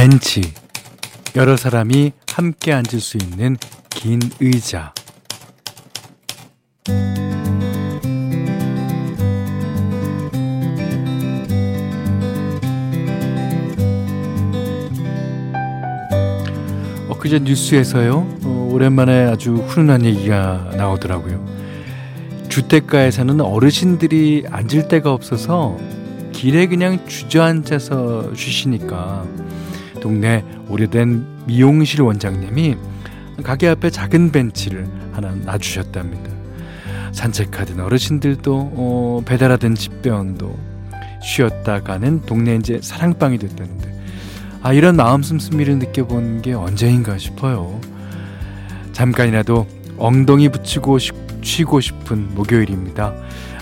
벤치. 여러 사람이 함께 앉을 수 있는 긴 의자. 엊그제 뉴스에서요, 어, 오랜만에 아주 훈훈한 얘기가 나오더라고요. 주택가에 사는 어르신들이 앉을 데가 없어서 길에 그냥 주저앉아서 쉬시니까 동네 오래된 미용실 원장님이 가게 앞에 작은 벤치를 하나 놔주셨답니다. 산책하던 어르신들도 어, 배달하던 집배원도 쉬었다 가는 동네 이제 사랑방이 됐다는데 아 이런 마음 씀씀이를 느껴본 게 언제인가 싶어요. 잠깐이라도 엉덩이 붙이고 쉬고 싶은 목요일입니다.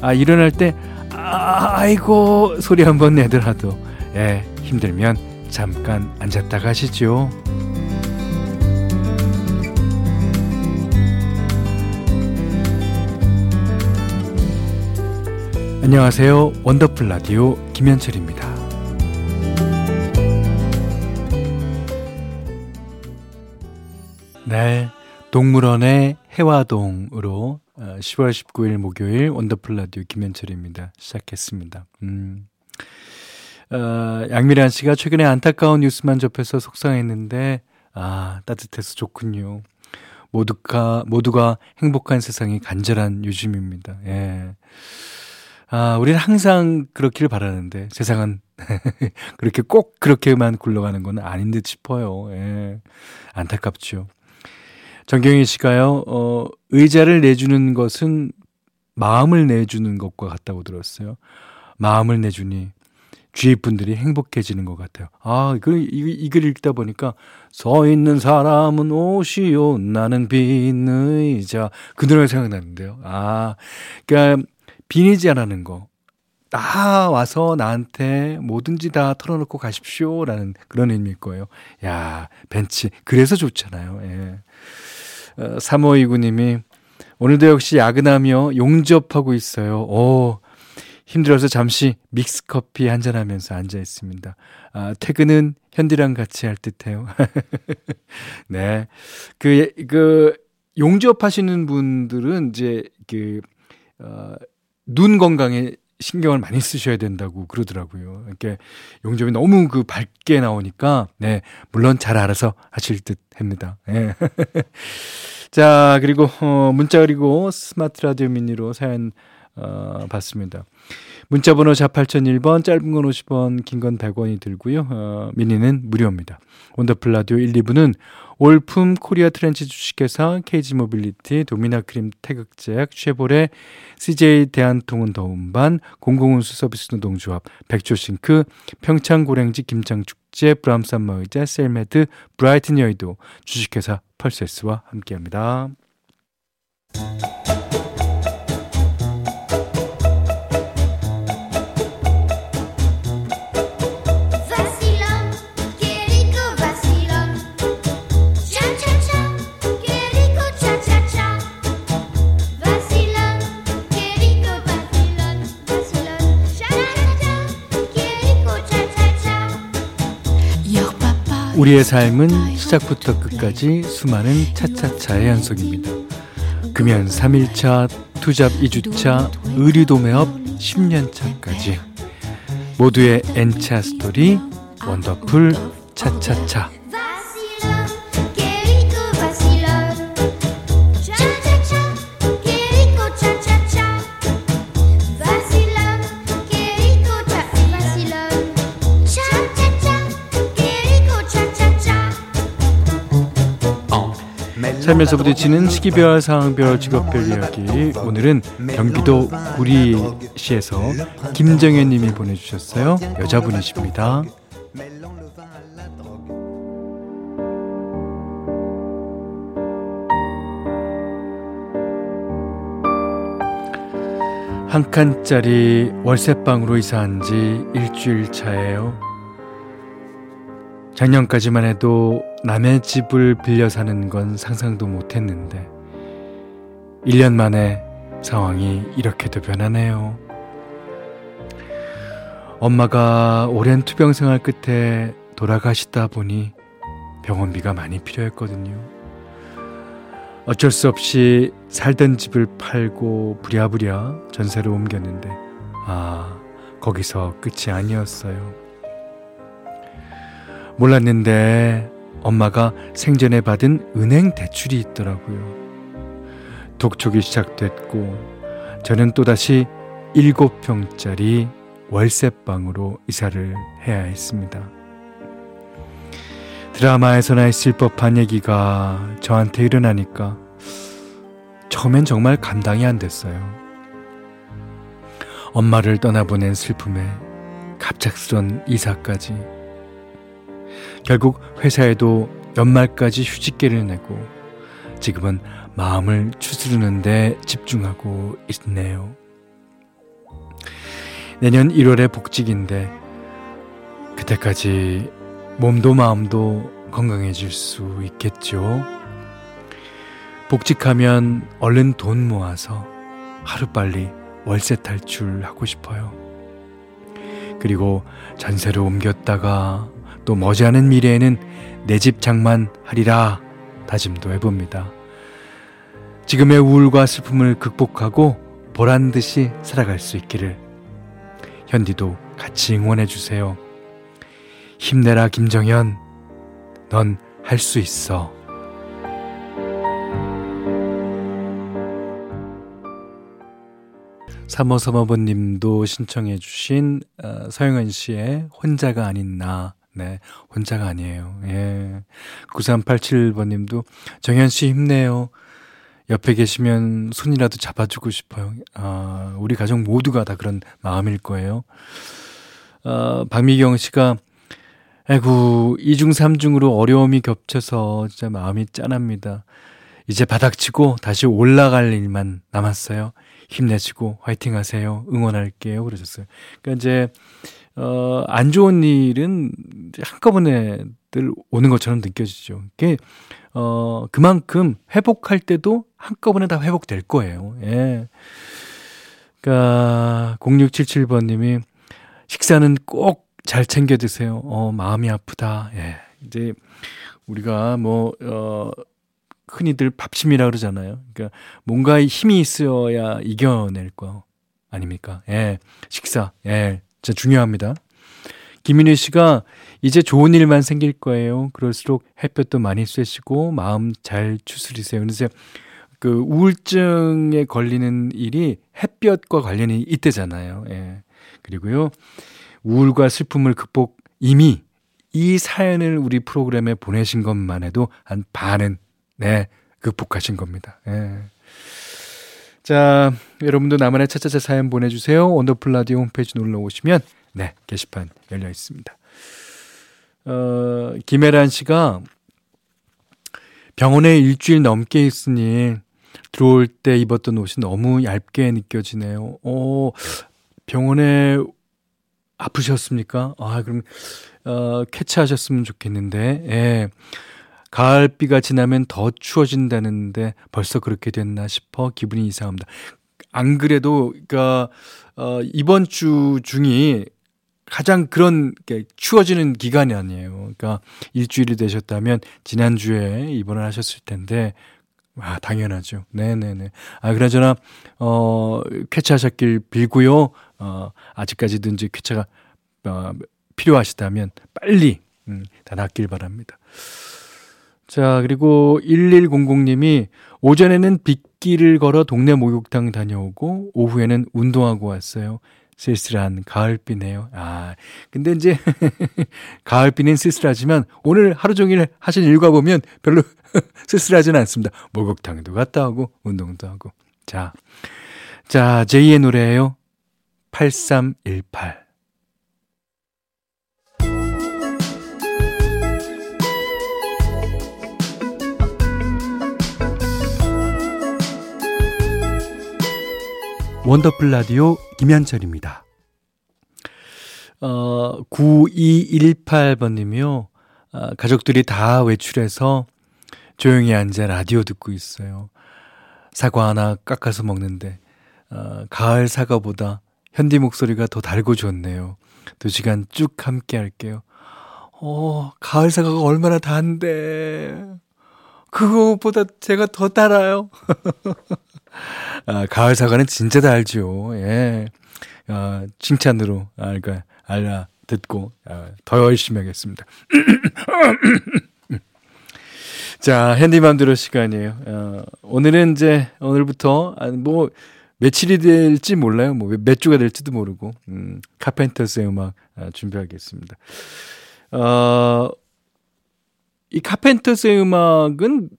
아 일어날 때 아, 아이고 소리 한번 내더라도 예 힘들면 잠깐 앉았다 가시죠. 안녕하세요. 원더풀 라디오 김현철입니다. 네. 동물원의 해화동으로 10월 어, 19일 목요일 원더풀 라디오 김현철입니다. 시작했습니다. 음. 어, 양미란 씨가 최근에 안타까운 뉴스만 접해서 속상했는데, 아, 따뜻해서 좋군요. 모두가, 모두가 행복한 세상이 간절한 요즘입니다. 예. 아, 우리는 항상 그렇기를 바라는데 세상은 그렇게 꼭 그렇게만 굴러가는 건 아닌 듯 싶어요. 예. 안타깝죠. 정경희 씨가요, 어, 의자를 내주는 것은 마음을 내주는 것과 같다고 들었어요. 마음을 내주니 주위 분들이 행복해지는 것 같아요. 아, 그, 이, 이 글 읽다 보니까 서 있는 사람은 옷이요, 나는 빈 의자. 그 노래가 생각나는데요. 아, 그니까 비니지않라는 거. 다 와서 나한테 뭐든지 다 털어놓고 가십시오. 라는 그런 의미일 거예요. 야, 벤치. 그래서 좋잖아요. 예. 어, 3529님이 오늘도 역시 야근하며 용접하고 있어요. 오, 힘들어서 잠시 믹스커피 한잔하면서 앉아 있습니다. 아, 퇴근은 현디랑 같이 할 듯해요. 네. 그, 그, 용접 하시는 분들은 이제 그, 어, 눈 건강에 신경을 많이 쓰셔야 된다고 그러더라고요. 이렇게 용접이 너무 그 밝게 나오니까, 네, 물론 잘 알아서 하실 듯 합니다. 네. 자, 그리고, 어, 문자 그리고 스마트 라디오 미니로 사연, 어, 받습니다. 문자 번호 자 8001번, 짧은 건 50원, 긴 건 100원이 들고요. 어, 미니는 무료입니다. 원더풀 라디오 1, 2부는 올품 코리아 트렌치 주식회사 케이지 모빌리티 도미나 크림 태극제약 쉐보레 CJ 대한통운 더운반 공공운수 서비스 노동조합 백조싱크 평창 고랭지 김장축제 브람산 마의자 셀메드 브라이튼 여의도 주식회사 펄세스와 함께합니다. 우리의 삶은 시작부터 끝까지 수많은 차차차의 연속입니다. 금연 3일차, 투잡 2주차, 의류도매업 10년차까지 모두의 N차 스토리 원더풀 차차차 살면서 부딪히는 시기별, 상황별, 직업별 이야기. 오늘은 경기도 구리시에서 김정현 님이 보내주셨어요. 여자분이십니다. 한 칸짜리 월세방으로 이사한 지 일주일 차예요. 작년까지만 해도 남의 집을 빌려 사는 건 상상도 못 했는데, 1년 만에 상황이 이렇게도 변하네요. 엄마가 오랜 투병 생활 끝에 돌아가시다 보니 병원비가 많이 필요했거든요. 어쩔 수 없이 살던 집을 팔고 부랴부랴 전세로 옮겼는데, 아, 거기서 끝이 아니었어요. 몰랐는데 엄마가 생전에 받은 은행 대출이 있더라고요. 독촉이 시작됐고, 저는 또다시 7평짜리 월세방으로 이사를 해야 했습니다. 드라마에서나 있을 법한 얘기가 저한테 일어나니까 처음엔 정말 감당이 안 됐어요. 엄마를 떠나보낸 슬픔에 갑작스런 이사까지. 결국 회사에도 연말까지 휴직계를 내고 지금은 마음을 추스르는데 집중하고 있네요. 내년 1월에 복직인데 그때까지 몸도 마음도 건강해질 수 있겠죠. 복직하면 얼른 돈 모아서 하루빨리 월세 탈출하고 싶어요. 그리고 전세로 옮겼다가 또 머지않은 미래에는 내 집 장만하리라 다짐도 해봅니다. 지금의 우울과 슬픔을 극복하고 보란 듯이 살아갈 수 있기를 현디도 같이 응원해 주세요. 힘내라 김정현. 넌 할 수 있어. 사모사모버님도 신청해 주신 어, 서영은 씨의 혼자가 아닌 나. 네, 혼자가 아니에요. 예. 9387번 님도 정현 씨 힘내요. 옆에 계시면 손이라도 잡아주고 싶어요. 아, 우리 가족 모두가 다 그런 마음일 거예요. 어, 박미경 씨가 아이고, 2중, 3중으로 어려움이 겹쳐서 진짜 마음이 짠합니다. 이제 바닥치고 다시 올라갈 일만 남았어요. 힘내시고 화이팅 하세요. 응원할게요. 그러셨어요. 그러니까 이제, 어, 안 좋은 일은 한꺼번에 늘 오는 것처럼 느껴지죠. 그게, 어, 그만큼 회복할 때도 한꺼번에 다 회복될 거예요. 예. 그니까, 0677번님이 식사는 꼭 잘 챙겨 드세요. 어, 마음이 아프다. 예. 이제 우리가 뭐, 어, 흔히들 밥심이라 그러잖아요. 그러니까 뭔가 힘이 있어야 이겨낼 거 아닙니까? 예. 식사. 예. 진짜 중요합니다. 김민희 씨가 이제 좋은 일만 생길 거예요. 그럴수록 햇볕도 많이 쐬시고 마음 잘 추스리세요. 그래서 그 우울증에 걸리는 일이 햇볕과 관련이 있대잖아요. 예. 그리고요. 우울과 슬픔을 극복 이미 이 사연을 우리 프로그램에 보내신 것만 해도 한 반은 네 극복하신 겁니다. 네. 자, 여러분도 나만의 차차차 사연 보내주세요. 원더풀 라디오 홈페이지 놀러 오시면 네 게시판 열려 있습니다. 어, 김혜란 씨가 병원에 일주일 넘게 있으니 들어올 때 입었던 옷이 너무 얇게 느껴지네요. 어, 병원에 아프셨습니까? 아, 그럼, 어, 쾌차하셨으면 좋겠는데, 예. 가을비가 지나면 더 추워진다는데 벌써 그렇게 됐나 싶어 기분이 이상합니다. 안 그래도, 그니까, 어, 이번 주 중이 가장 그런, 추워지는 기간이 아니에요. 그러니까 일주일이 되셨다면 지난주에 입원을 하셨을 텐데, 아, 당연하죠. 네네네. 아, 그나저나, 어, 쾌차하셨길 빌고요. 어, 아직까지도 이제 쾌차가, 어, 필요하시다면 빨리, 음, 다 낫길 바랍니다. 자, 그리고 1100님이 오전에는 빗길을 걸어 동네 목욕탕 다녀오고 오후에는 운동하고 왔어요. 쓸쓸한 가을비네요. 아, 근데 이제 가을비는 쓸쓸하지만 오늘 하루 종일 하신 일과 보면 별로 쓸쓸하지는 않습니다. 목욕탕도 갔다 오고 운동도 하고. 자, 자 제이의 노래예요. 8318. 원더풀 라디오 김현철입니다. 어, 9218번님이요. 아, 가족들이 다 외출해서 조용히 앉아 라디오 듣고 있어요. 사과 하나 깎아서 먹는데, 어, 가을 사과보다 현디 목소리가 더 달고 좋네요. 두 시간 쭉 함께 할게요. 어, 가을 사과가 얼마나 단데. 그거보다 제가 더 달아요. 아, 가을 사과는 진짜 달죠. 예. 아, 칭찬으로 알까, 알아 듣고, 아, 더 열심히 하겠습니다. 자, 핸디맘대로 시간이에요. 어, 오늘은 이제, 오늘부터, 아, 뭐, 며칠이 될지 몰라요. 뭐, 몇 주가 될지도 모르고, 음, 카펜터스의 음악 아, 준비하겠습니다. 어, 이 카펜터스의 음악은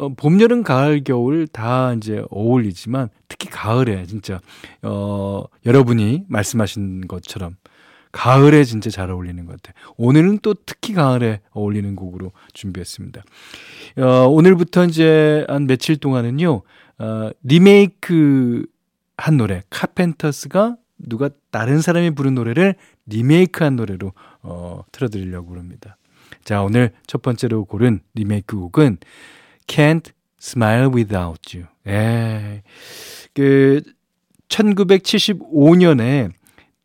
어, 봄, 여름, 가을, 겨울 다 이제 어울리지만 특히 가을에 진짜 어, 여러분이 말씀하신 것처럼 가을에 진짜 잘 어울리는 것 같아요. 오늘은 또 특히 가을에 어울리는 곡으로 준비했습니다. 어, 오늘부터 이제 한 며칠 동안은요, 어, 리메이크 한 노래, 카펜터스가 누가 다른 사람이 부른 노래를 리메이크 한 노래로 어, 틀어드리려고 합니다. 자, 오늘 첫 번째로 고른 리메이크 곡은 Can't Smile Without You. 예. 그, 1975년에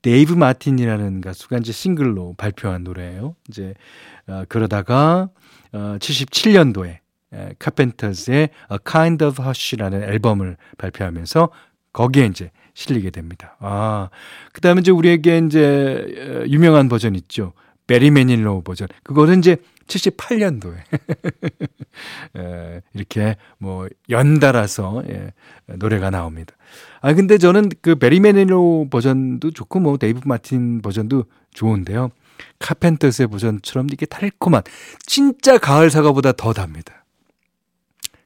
데이브 마틴이라는 가수가 이제 싱글로 발표한 노래예요. 이제, 어, 그러다가, 어, 77년도에 카펜터스의 A Kind of Hush라는 앨범을 발표하면서 거기에 이제 실리게 됩니다. 아, 그 다음에 이제 우리에게 이제 어, 유명한 버전 있죠. 베리 매닐로 버전. 그거는 이제 78년도에 에, 이렇게 뭐 연달아서 예, 노래가 나옵니다. 아 근데 저는 그 베리 매닐로 버전도 좋고 뭐 데이브 마틴 버전도 좋은데요. 카펜터스의 버전처럼 이렇게 달콤한 진짜 가을 사과보다 더 답니다.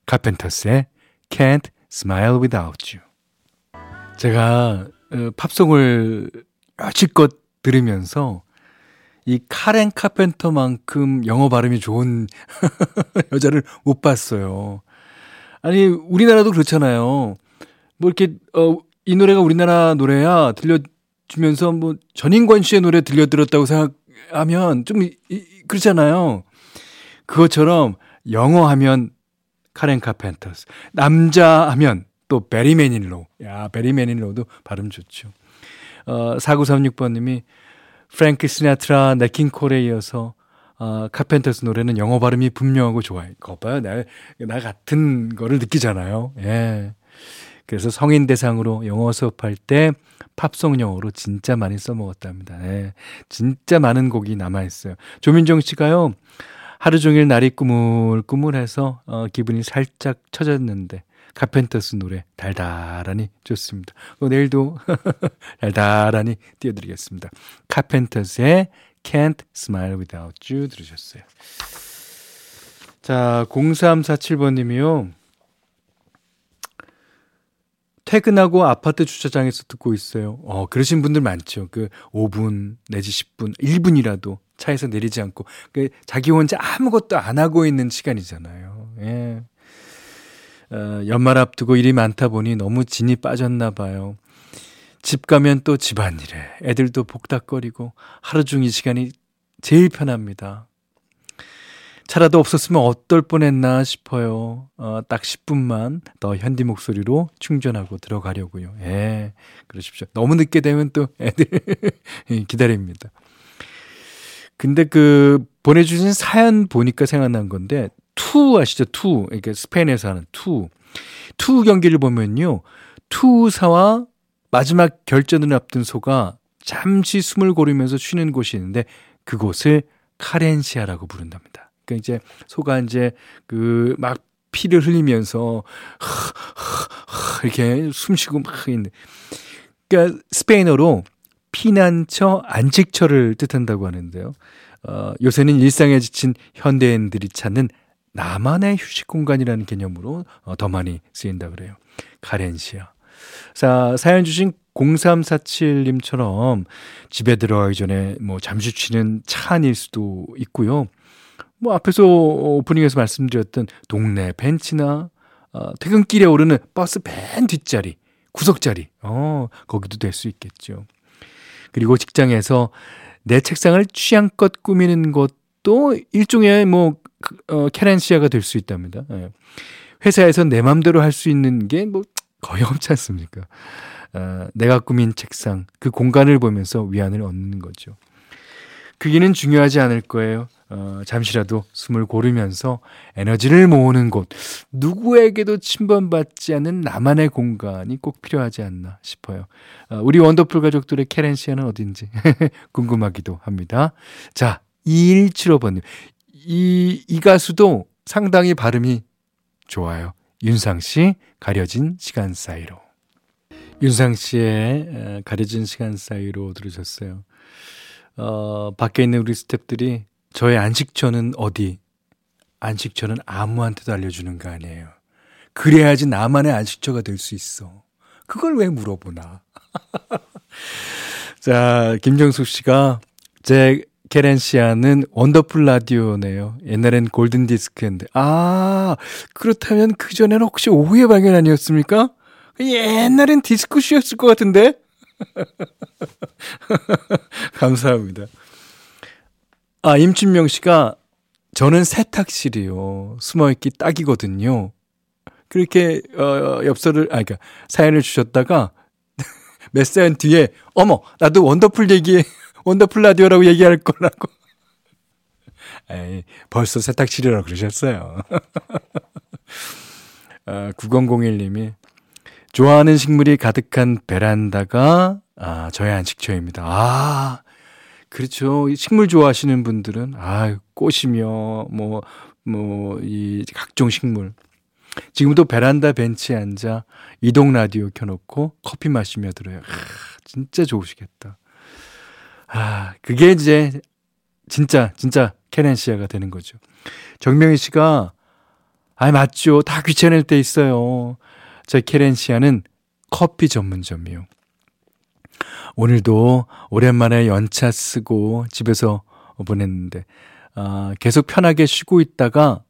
카펜터스의 Can't Smile Without You. 제가 어, 팝송을 여지껏 들으면서 이 카렌 카펜터만큼 영어 발음이 좋은 여자를 못 봤어요. 아니, 우리나라도 그렇잖아요. 뭐 이렇게, 어, 이 노래가 우리나라 노래야 들려주면서 뭐 전인권 씨의 노래 들려드렸다고 생각하면 좀 이, 이, 그렇잖아요. 그것처럼 영어 하면 카렌 카펜터스, 남자 하면 또 베리 매닐로. 야, 베리 매닐로도 발음 좋죠. 어, 4936번님이 프랭크 시나트라, 냇 킹 콜에 이어서 어, 카펜터스 노래는 영어 발음이 분명하고 좋아요. 거 봐요. 나, 나 같은 거를 느끼잖아요. 예. 그래서 성인 대상으로 영어 수업할 때 팝송 영어로 진짜 많이 써먹었답니다. 예. 진짜 많은 곡이 남아있어요. 조민정 씨가요, 하루 종일 날이 꾸물꾸물해서 어, 기분이 살짝 처졌는데, 카펜터스 노래 달달하니 좋습니다. 어, 내일도 달달하니 띄워드리겠습니다. 카펜터스의 Can't Smile Without You 들으셨어요. 자, 0347번님이요. 퇴근하고 아파트 주차장에서 듣고 있어요. 어, 그러신 분들 많죠. 그 5분 내지 10분, 1분이라도 차에서 내리지 않고 그 자기 혼자 아무것도 안 하고 있는 시간이잖아요. 예. 어, 연말 앞두고 일이 많다 보니 너무 진이 빠졌나 봐요. 집 가면 또 집안일에 애들도 복닥거리고 하루 중 이 시간이 제일 편합니다. 차라도 없었으면 어떨 뻔했나 싶어요. 어, 딱 10분만 더 현디 목소리로 충전하고 들어가려고요. 예, 그러십시오. 너무 늦게 되면 또 애들 기다립니다. 근데 그 보내주신 사연 보니까 생각난 건데 투우 아시죠? 투우. 그러니까 스페인에서 하는 투우. 투우 경기를 보면요. 투우사와 마지막 결전을 앞둔 소가 잠시 숨을 고르면서 쉬는 곳이 있는데 그곳을 카렌시아라고 부른답니다. 그러니까 이제 소가 이제 그 막 피를 흘리면서 이렇게 숨 쉬고 막 있는. 그러니까 스페인어로 피난처, 안식처를 뜻한다고 하는데요. 어, 요새는 일상에 지친 현대인들이 찾는 나만의 휴식 공간이라는 개념으로 어, 더 많이 쓰인다 그래요. 카렌시아. 자, 사연 주신 0347님처럼 집에 들어가기 전에 뭐 잠시 쉬는 차 안일 수도 있고요. 뭐 앞에서 오프닝에서 말씀드렸던 동네 벤치나 어, 퇴근길에 오르는 버스 맨 뒷자리, 구석자리, 어, 거기도 될 수 있겠죠. 그리고 직장에서 내 책상을 취향껏 꾸미는 것도 일종의 뭐 그, 어, 캐렌시아가 될 수 있답니다. 예. 회사에서 내 맘대로 할 수 있는 게 뭐 거의 없지 않습니까? 어, 내가 꾸민 책상, 그 공간을 보면서 위안을 얻는 거죠. 크기는 중요하지 않을 거예요. 어, 잠시라도 숨을 고르면서 에너지를 모으는 곳. 누구에게도 침범받지 않는 나만의 공간이 꼭 필요하지 않나 싶어요. 어, 우리 원더풀 가족들의 케렌시아는 어딘지 궁금하기도 합니다. 자, 2175번님. 이, 이 가수도 상당히 발음이 좋아요. 윤상 씨, 가려진 시간 사이로. 윤상 씨의 가려진 시간 사이로 들으셨어요. 어, 밖에 있는 우리 스탭들이 저의 안식처는 어디? 안식처는 아무한테도 알려주는 거 아니에요. 그래야지 나만의 안식처가 될 수 있어. 그걸 왜 물어보나. 자, 김정숙 씨가 제 케렌시아는 원더풀 라디오네요. 옛날엔 골든 디스크였는데. 아, 그렇다면 그전에는 혹시 오후의 발견 아니었습니까? 옛날엔 디스크쇼였을 것 같은데? 감사합니다. 아, 임춘명 씨가 저는 세탁실이요. 숨어있기 딱이거든요. 그렇게, 어, 엽서를, 아, 그니까, 사연을 주셨다가, 몇 사연 뒤에, 어머, 나도 원더풀 얘기, 원더풀 라디오라고 얘기할 거라고. 에이, 벌써 세탁실이라고 그러셨어요. 아, 9001님이, 좋아하는 식물이 가득한 베란다가, 아, 저의 안식처입니다. 아, 그렇죠. 식물 좋아하시는 분들은 아 꽃이며 뭐 뭐 이 각종 식물. 지금도 베란다 벤치에 앉아 이동 라디오 켜놓고 커피 마시며 들어요. 아, 진짜 좋으시겠다. 아 그게 이제 진짜 진짜 케렌시아가 되는 거죠. 정명희 씨가 아 맞죠. 다 귀찮을 때 있어요. 저 케렌시아는 커피 전문점이요. 오늘도 오랜만에 연차 쓰고 집에서 보냈는데, 아, 계속 편하게 쉬고 있다가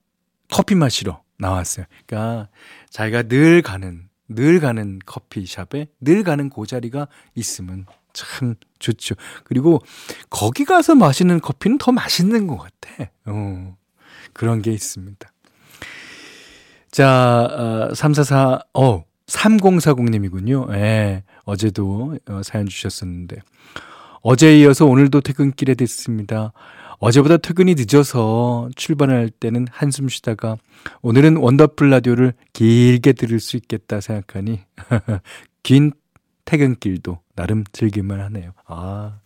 커피 마시러 나왔어요. 그러니까 자기가 늘 가는, 늘 가는 커피샵에 늘 가는 그 자리가 있으면 참 좋죠. 그리고 거기 가서 마시는 커피는 더 맛있는 것 같아. 어, 그런 게 있습니다. 자, 어, 344, 어, 3040님이군요. 예. 어제도 어, 사연 주셨었는데 어제에 이어서 오늘도 퇴근길에 됐습니다. 어제보다 퇴근이 늦어서 출발할 때는 한숨 쉬다가 오늘은 원더풀 라디오를 길게 들을 수 있겠다 생각하니 긴 퇴근길도 나름 즐길만 하네요. 아,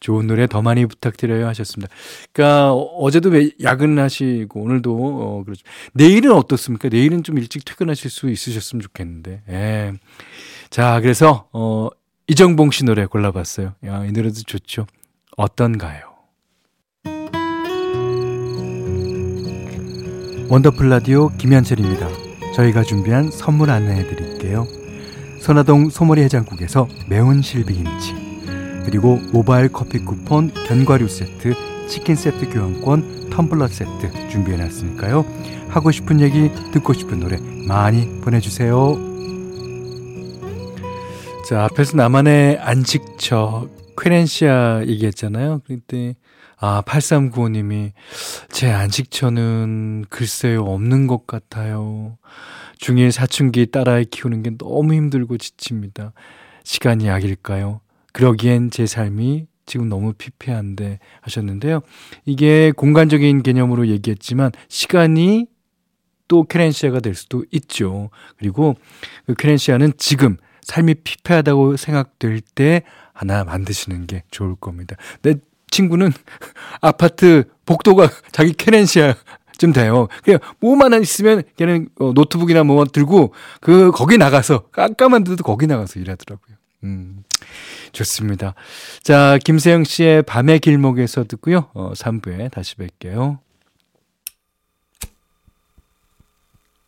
좋은 노래 더 많이 부탁드려요 하셨습니다. 그러니까 어제도 야근하시고 오늘도 어 그렇죠. 내일은 어떻습니까? 내일은 좀 일찍 퇴근하실 수 있으셨으면 좋겠는데. 예. 자, 그래서 어 이정봉 씨 노래 골라봤어요. 야, 이 노래도 좋죠. 어떤가요? 원더풀 라디오 김현철입니다. 저희가 준비한 선물 안내해 드릴게요. 선화동 소머리 해장국에서 매운 실비김치 그리고 모바일 커피 쿠폰 견과류 세트 치킨 세트 교환권 텀블러 세트 준비해 놨으니까요. 하고 싶은 얘기 듣고 싶은 노래 많이 보내주세요. 자, 앞에서 나만의 안식처, 퀘렌시아 얘기했잖아요. 그때, 아, 8395님이, 제 안식처는 글쎄요, 없는 것 같아요. 중1 사춘기 딸아이 키우는 게 너무 힘들고 지칩니다. 시간이 약일까요? 그러기엔 제 삶이 지금 너무 피폐한데 하셨는데요. 이게 공간적인 개념으로 얘기했지만, 시간이 또 케렌시아가 될 수도 있죠. 그리고 그 케렌시아는 지금 삶이 피폐하다고 생각될 때 하나 만드시는 게 좋을 겁니다. 내 친구는 아파트 복도가 자기 케넨시아 좀 돼요. 그냥 뭐만 있으면 걔는 어, 노트북이나 뭐 들고 그 거기 나가서 깜깜한 데도 거기 나가서 일하더라고요. 음. 좋습니다. 자, 김세영 씨의 밤의 길목에서 듣고요. 어, 3부에 다시 뵐게요.